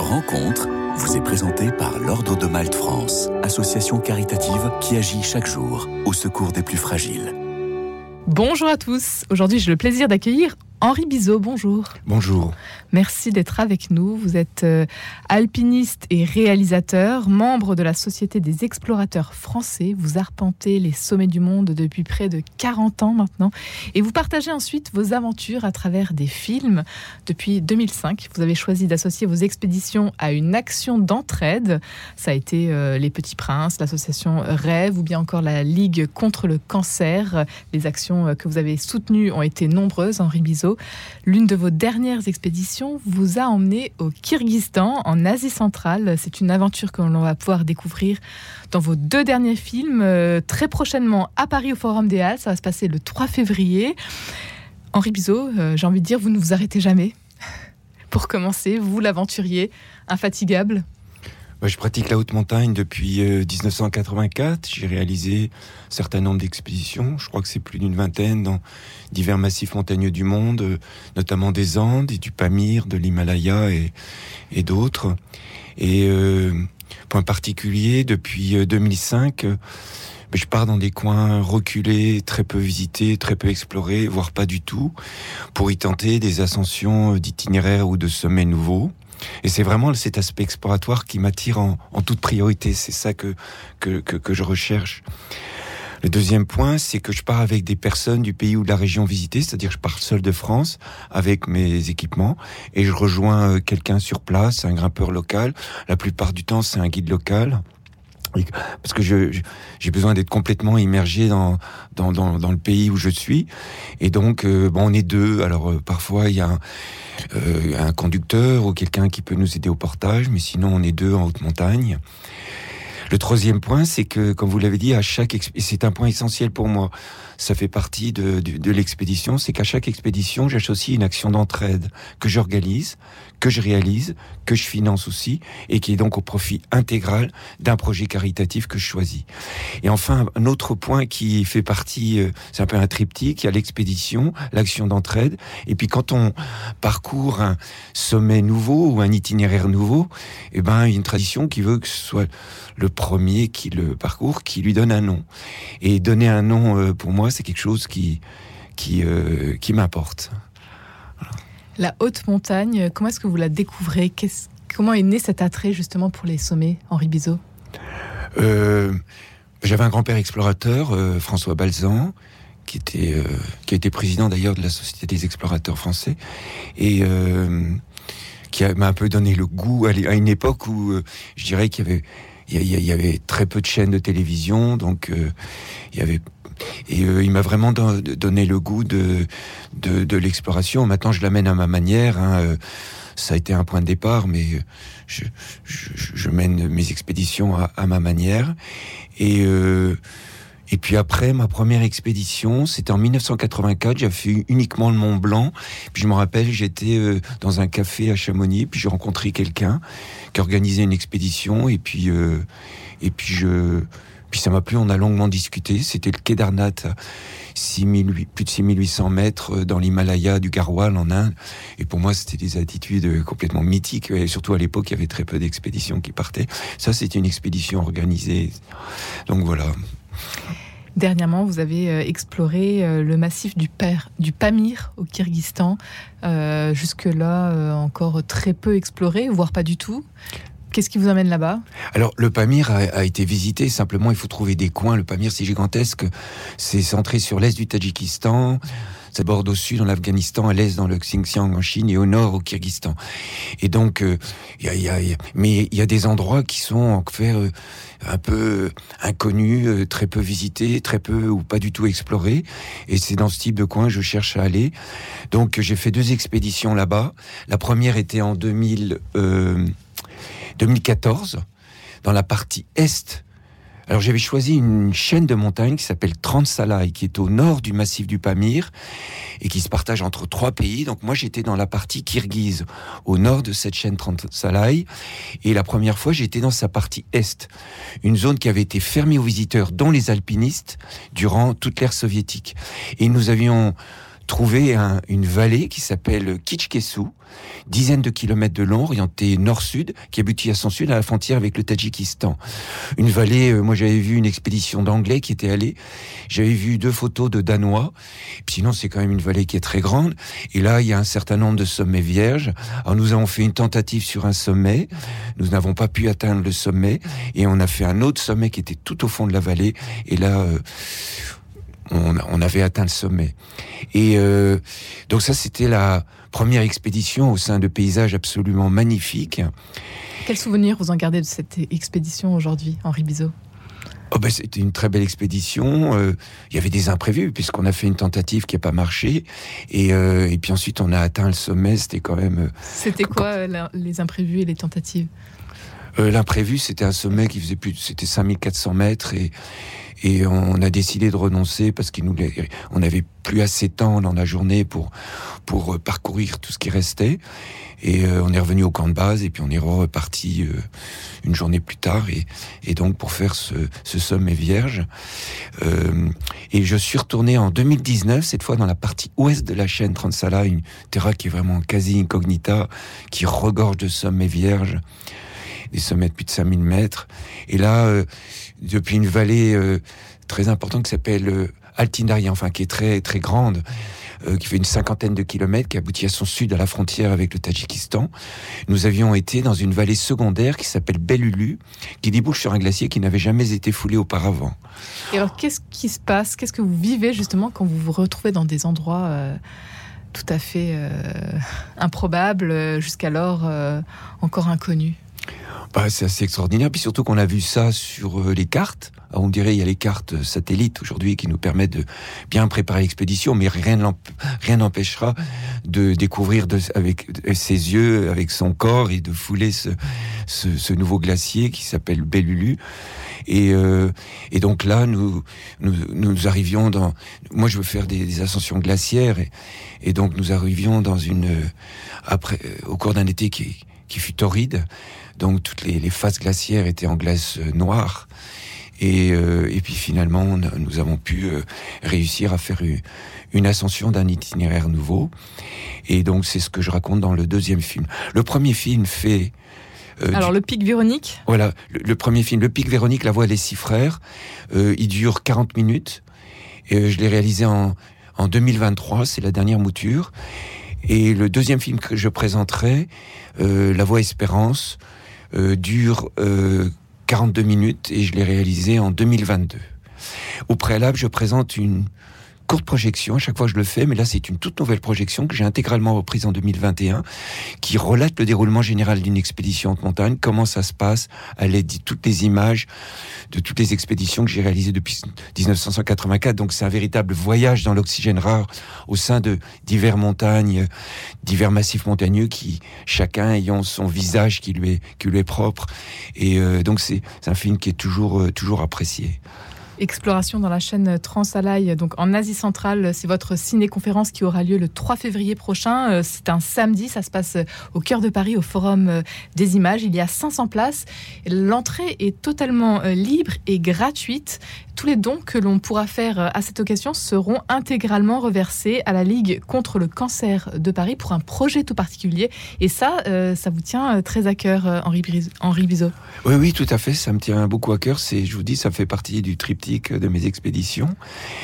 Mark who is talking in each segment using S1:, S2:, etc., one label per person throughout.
S1: Rencontre vous est présentée par l'Ordre de Malte France, association caritative qui agit chaque jour au secours des plus fragiles.
S2: Bonjour à tous. Aujourd'hui, j'ai le plaisir d'accueillir Henri Bizot, bonjour.
S3: Bonjour.
S2: Merci d'être avec nous. Vous êtes euh, alpiniste et réalisateur, membre de la Société des explorateurs français. Vous arpentez les sommets du monde depuis près de 40 ans maintenant. Et vous partagez ensuite vos aventures à travers des films. Depuis 2005, vous avez choisi d'associer vos expéditions à une action d'entraide. Ça a été euh, Les Petits Princes, l'association Rêve ou bien encore la Ligue contre le cancer. Les actions euh, que vous avez soutenues ont été nombreuses, Henri Bizot. L'une de vos dernières expéditions vous a emmené au Kyrgyzstan, en Asie centrale. C'est une aventure que l'on va pouvoir découvrir dans vos deux derniers films, euh, très prochainement à Paris au Forum des Halles. Ça va se passer le 3 février. Henri Bizot, euh, j'ai envie de dire, vous ne vous arrêtez jamais. Pour commencer, vous, l'aventurier, infatigable
S3: je pratique la haute montagne depuis 1984. Euh, J'ai réalisé un certain nombre d'expéditions. Je crois que c'est plus d'une vingtaine dans divers massifs montagneux du monde, euh, notamment des Andes et du Pamir, de l'Himalaya et, et d'autres. Et euh, point particulier, depuis 2005, euh, je pars dans des coins reculés, très peu visités, très peu explorés, voire pas du tout, pour y tenter des ascensions d'itinéraires ou de sommets nouveaux. Et c'est vraiment cet aspect exploratoire qui m'attire en, toute priorité. C'est ça que, que, que, je recherche. Le deuxième point, c'est que je pars avec des personnes du pays ou de la région visitée, c'est-à-dire je pars seul de France avec mes équipements et je rejoins euh, quelqu'un sur place, un grimpeur local. La plupart du temps, c'est un guide local parce que j'ai besoin d'être complètement immergé dans, dans, dans, dans, le pays où je suis. Et donc, euh, bon, on est deux. Alors, euh, parfois, il y a un, euh, un conducteur ou quelqu'un qui peut nous aider au portage, mais sinon, on est deux en haute montagne. Le troisième point, c'est que, comme vous l'avez dit, à chaque c'est un point essentiel pour moi, ça fait partie de, l'expédition, c'est qu'à chaque expédition, j'associe une action d'entraide que j'organise, que je réalise, que je finance aussi, et qui est donc au profit intégral d'un projet caritatif que je choisis. Et enfin, un autre point qui fait partie, euh, c'est un peu un triptyque, il y a l'expédition, l'action d'entraide, et puis quand on parcourt un sommet nouveau ou un itinéraire nouveau, eh ben, il y a une tradition qui veut que ce soit le premier qui le parcourt, qui lui donne un nom. Et donner un nom, euh, pour moi, c'est quelque chose qui, qui, euh, qui m'importe.
S2: La haute montagne, comment est-ce que vous la découvrez? Comment est né cet attrait justement pour les sommets, Henri Bizot?
S3: Euh, J'avais un grand-père explorateur, François Balzan, qui était qui a été président d'ailleurs de la Société des explorateurs français et qui m'a un peu donné le goût à une époque où je dirais qu'il y avait il y, avait très peu de chaînes de télévision, donc euh, il y avait et euh, il m'a vraiment donné le goût de de, l'exploration. Maintenant, je l'amène à ma manière. Hein, euh, ça a été un point de départ, mais je, je, mène mes expéditions à, ma manière. Et et puis après, ma première expédition, c'était en 1984. J'ai fait uniquement le Mont Blanc. Puis je me rappelle, j'étais euh, dans un café à Chamonix. Puis j'ai rencontré quelqu'un qui organisait une expédition. Et puis, euh, et puis je, puis ça m'a plu. On a longuement discuté. C'était le Kedarnath, 6000, plus de 6800 mètres euh, dans l'Himalaya du Garhwal en Inde. Et pour moi, c'était des attitudes complètement mythiques. Et surtout à l'époque, il y avait très peu d'expéditions qui partaient. Ça, c'était une expédition organisée. Donc voilà.
S2: Dernièrement, vous avez euh, exploré euh, le massif du, Pamir au Kyrgyzstan. Euh, jusque-là, encore très peu exploré, voire pas du tout. Qu'est-ce qui vous amène là-bas?
S3: Alors, le Pamir a, été visité. Simplement, il faut trouver des coins. Le Pamir, c'est gigantesque. C'est centré sur l'est du Tadjikistan. Ça borde au sud en Afghanistan, à l'est dans le Xinjiang en Chine et au nord au Kyrgyzstan. Et donc, il y a, mais il y a des endroits qui sont en fait un peu inconnu, euh, très peu visité, très peu ou pas du tout exploré. Et c'est dans ce type de coin que je cherche à aller. Donc j'ai fait deux expéditions là-bas. La première était en 2000, 2014, euh, dans la partie est alors j'avais choisi une chaîne de montagnes qui s'appelle Transalai, qui est au nord du massif du Pamir et qui se partage entre trois pays. Donc moi j'étais dans la partie kirghize, au nord de cette chaîne Transalai. Et la première fois j'étais dans sa partie est, une zone qui avait été fermée aux visiteurs, dont les alpinistes, durant toute l'ère soviétique. Et nous avions trouvé une vallée qui s'appelle Kichkesu, dizaines de kilomètres de long, orientée nord-sud, qui aboutit à son sud à la frontière avec le Tadjikistan. Une vallée, euh, moi j'avais vu une expédition d'anglais qui était allée, j'avais vu deux photos de danois, puis sinon c'est quand même une vallée qui est très grande, et là il y a un certain nombre de sommets vierges. Alors nous avons fait une tentative sur un sommet, nous n'avons pas pu atteindre le sommet, et on a fait un autre sommet qui était tout au fond de la vallée, et là... Euh, on, avait atteint le sommet. Et euh, donc ça, c'était la première expédition au sein de paysages absolument magnifiques.
S2: Quel souvenir vous en gardez de cette expédition aujourd'hui, Henri Bizot?
S3: Oh ben, c'était une très belle expédition. Euh, il y avait des imprévus puisqu'on a fait une tentative qui n'a pas marché et, euh, et, puis ensuite on a atteint le sommet. C'était quand même.
S2: C'était quoi les imprévus et les tentatives?
S3: L'imprévu, c'était un sommet qui faisait plus, c'était 5400 mètres et et on a décidé de renoncer parce qu'on n'avait plus assez de temps dans la journée pour pour euh, parcourir tout ce qui restait. Et euh, on est revenu au camp de base et puis on est reparti euh, une journée plus tard et, et donc pour faire ce, ce sommet vierge. et je suis retourné en 2019, cette fois dans la partie ouest de la chaîne Transala, une terra qui est vraiment quasi incognita, qui regorge de sommets vierges des sommets de plus de 5000 mètres. Et là, depuis une vallée euh, très importante qui s'appelle euh, Altindaria, enfin qui est très très grande, euh, qui fait une cinquantaine de kilomètres, qui aboutit à son sud, à la frontière avec le Tadjikistan. Nous avions été dans une vallée secondaire qui s'appelle Belulu, qui débouche sur un glacier qui n'avait jamais été foulé auparavant.
S2: Et alors, qu'est-ce qui se passe? Qu'est-ce que vous vivez justement quand vous vous retrouvez dans des endroits tout à fait improbables, jusqu'alors encore inconnus?
S3: Bah, c'est assez extraordinaire. Puis surtout qu'on a vu ça sur euh, les cartes. on dirait il y a les cartes satellites aujourd'hui qui nous permettent de bien préparer l'expédition, mais rien n'empêchera de découvrir avec ses yeux, avec son corps et de fouler ce, nouveau glacier qui s'appelle Bellulu. Et, euh, donc là, nous, arrivions dans. Moi, je veux faire des, ascensions glaciaires, et, et, donc nous arrivions dans une après au cours d'un été qui, qui fut torride. Donc toutes les, faces glaciaires étaient en glace euh, noire. Et, euh, et puis finalement, nous avons pu euh, réussir à faire une, ascension d'un itinéraire nouveau. Et donc c'est ce que je raconte dans le deuxième film. Le premier film fait...
S2: Alors le pic Véronique?
S3: Voilà, le, premier film, le pic Véronique, la voix des six frères, il dure 40 minutes. Et je l'ai réalisé en, en 2023, c'est la dernière mouture. Et le deuxième film que je présenterai, La voix Espérance, dure 42 euh, minutes et je l'ai réalisé en 2022. Au préalable, je présente une courte projection, à chaque fois je le fais, mais là c'est une toute nouvelle projection que j'ai intégralement reprise en 2021, qui relate le déroulement général d'une expédition de montagne, comment ça se passe à l'aide de toutes les images, de toutes les expéditions que j'ai réalisées depuis 1984. Donc c'est un véritable voyage dans l'oxygène rare au sein de divers montagnes, divers massifs montagneux qui chacun ayant son visage qui lui est, qui lui est propre. Et euh, donc c'est un film qui est toujours, euh, toujours apprécié.
S2: Exploration dans la chaîne Transalaï, donc en Asie centrale. C'est votre ciné-conférence qui aura lieu le 3 février prochain. Euh, c'est un samedi, ça se passe au cœur de Paris, au Forum euh, des images. Il y a 500 places. L'entrée est totalement euh, libre et gratuite. Tous les dons que l'on pourra faire à cette occasion seront intégralement reversés à la Ligue contre le cancer de Paris pour un projet tout particulier. Et ça, ça vous tient très à cœur, Henri, Bizot?
S3: Oui, oui, tout à fait. Ça me tient beaucoup à cœur. Je vous dis, ça fait partie du triptyque de mes expéditions.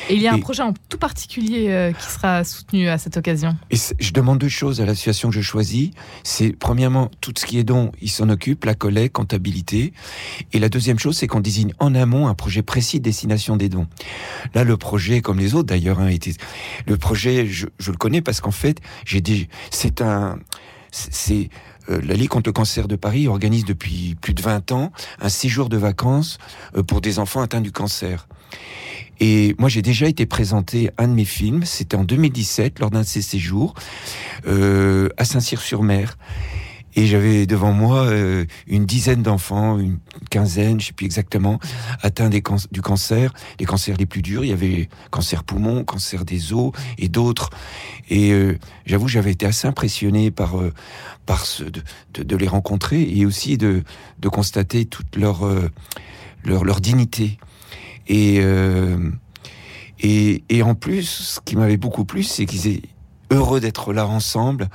S2: Et il y a un projet en tout particulier euh, qui sera soutenu à cette occasion.
S3: Et je demande deux choses à l'association que je choisis. C'est premièrement tout ce qui est don, il s'en occupe, la collecte, comptabilité. Et la deuxième chose, c'est qu'on désigne en amont un projet précis de destination des dons. Là, le projet, comme les autres d'ailleurs, hein, était le projet, je, je le connais parce qu'en fait, j'ai dit, c'est un, c'est euh, la Ligue contre le cancer de Paris organise depuis plus de 20 ans un séjour de vacances euh, pour des enfants atteints du cancer. Et moi, j'ai déjà été présenté un de mes films, c'était en 2017, lors d'un de ces séjours, euh, à Saint-Cyr-sur-Mer. Et j'avais devant moi euh, une dizaine d'enfants, une quinzaine, je sais plus exactement, atteints des du cancer, les cancers les plus durs. Il y avait cancer poumon, cancer des os et d'autres. Et euh, j'avoue, j'avais été assez impressionné par euh, par ce, de, de, les rencontrer et aussi de, de constater toute leur leur, leur dignité. Et Et, et en plus, ce qui m'avait beaucoup plu, c'est qu'ils heureux d'être là ensemble.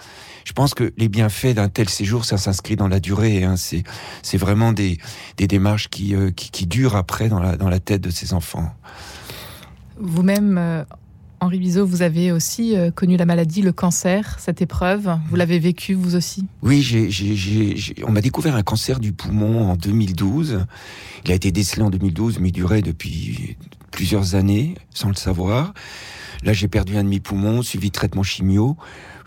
S3: Je pense que les bienfaits d'un tel séjour, ça s'inscrit dans la durée. Hein. C'est, c'est vraiment des, des démarches qui, euh, qui, qui, durent après dans la, dans la tête de ces enfants.
S2: Vous-même, euh, Henri Bizot, vous avez aussi euh, connu la maladie, le cancer, cette épreuve. Vous l'avez vécu vous aussi?
S3: Oui, j'ai, j'ai, j'ai, on m'a découvert un cancer du poumon en 2012. Il a été décelé en 2012, mais il durait depuis plusieurs années sans le savoir. Là, j'ai perdu un demi-poumon, suivi de traitement chimio.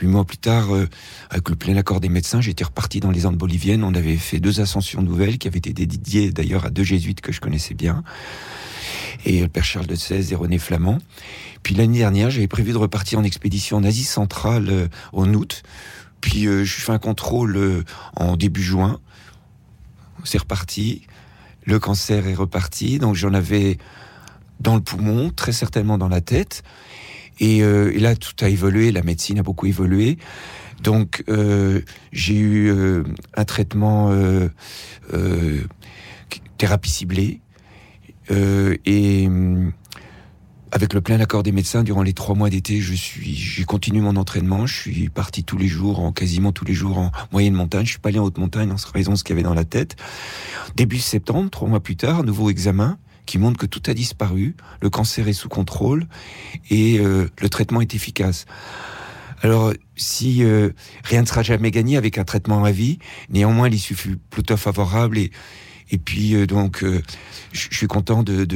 S3: Huit mois plus tard, euh, avec le plein accord des médecins, j'étais reparti dans les Andes boliviennes. On avait fait deux ascensions nouvelles qui avaient été dédiées d'ailleurs à deux jésuites que je connaissais bien. Et le père Charles de XVI et René Flamand. Puis l'année dernière, j'avais prévu de repartir en expédition en Asie centrale euh, en août. Puis euh, je fais un contrôle euh, en début juin. C'est reparti. Le cancer est reparti. Donc j'en avais dans le poumon, très certainement dans la tête. Et, euh, et, là, tout a évolué. La médecine a beaucoup évolué. Donc euh, j'ai eu euh, un traitement thérapie ciblée. et avec le plein accord des médecins, durant les trois mois d'été, je suis, j'ai continué mon entraînement. Je suis parti tous les jours, en quasiment tous les jours en moyenne montagne. Je suis pas allé en haute montagne en raison de ce qu'il y avait dans la tête. Début septembre, trois mois plus tard, nouveau examen qui montre que tout a disparu, le cancer est sous contrôle et euh, le traitement est efficace. Alors, si euh, rien ne sera jamais gagné avec un traitement à vie, néanmoins l'issue fut plutôt favorable et et puis euh, donc, je suis content de,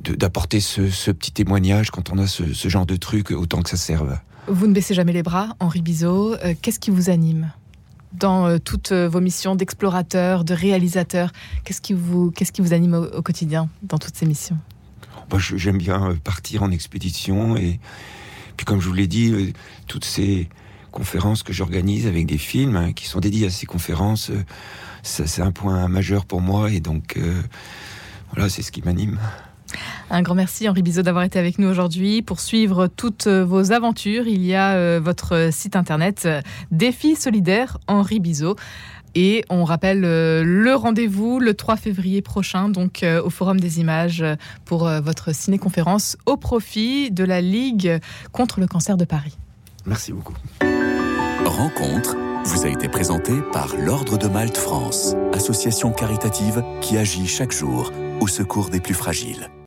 S3: d'apporter ce, petit témoignage quand on a ce, genre de truc, autant que ça serve.
S2: Vous ne baissez jamais les bras, Henri Bizot. Qu'est-ce qui vous anime? Dans euh, toutes vos missions d'explorateur, de réalisateur Qu'est-ce qui vous, qui vous anime au, quotidien dans toutes ces missions?
S3: Moi, J'aime bien partir en expédition et puis comme je vous l'ai dit, toutes ces conférences que j'organise avec des films hein, qui sont dédiés à ces conférences c'est un point majeur pour moi et donc euh, voilà, c'est ce qui m'anime.
S2: Un grand merci Henri Bizot d'avoir été avec nous aujourd'hui. Pour suivre toutes vos aventures, il y a euh, votre site internet euh, Défi solidaire Henri Bizot. Et on rappelle euh, le rendez-vous le 3 février prochain, donc euh, au Forum des images, euh, pour euh, votre ciné-conférence au profit de la Ligue contre le cancer de Paris.
S3: Merci beaucoup.
S1: Rencontre vous a été présenté par l'Ordre de Malte France, association caritative qui agit chaque jour au secours des plus fragiles.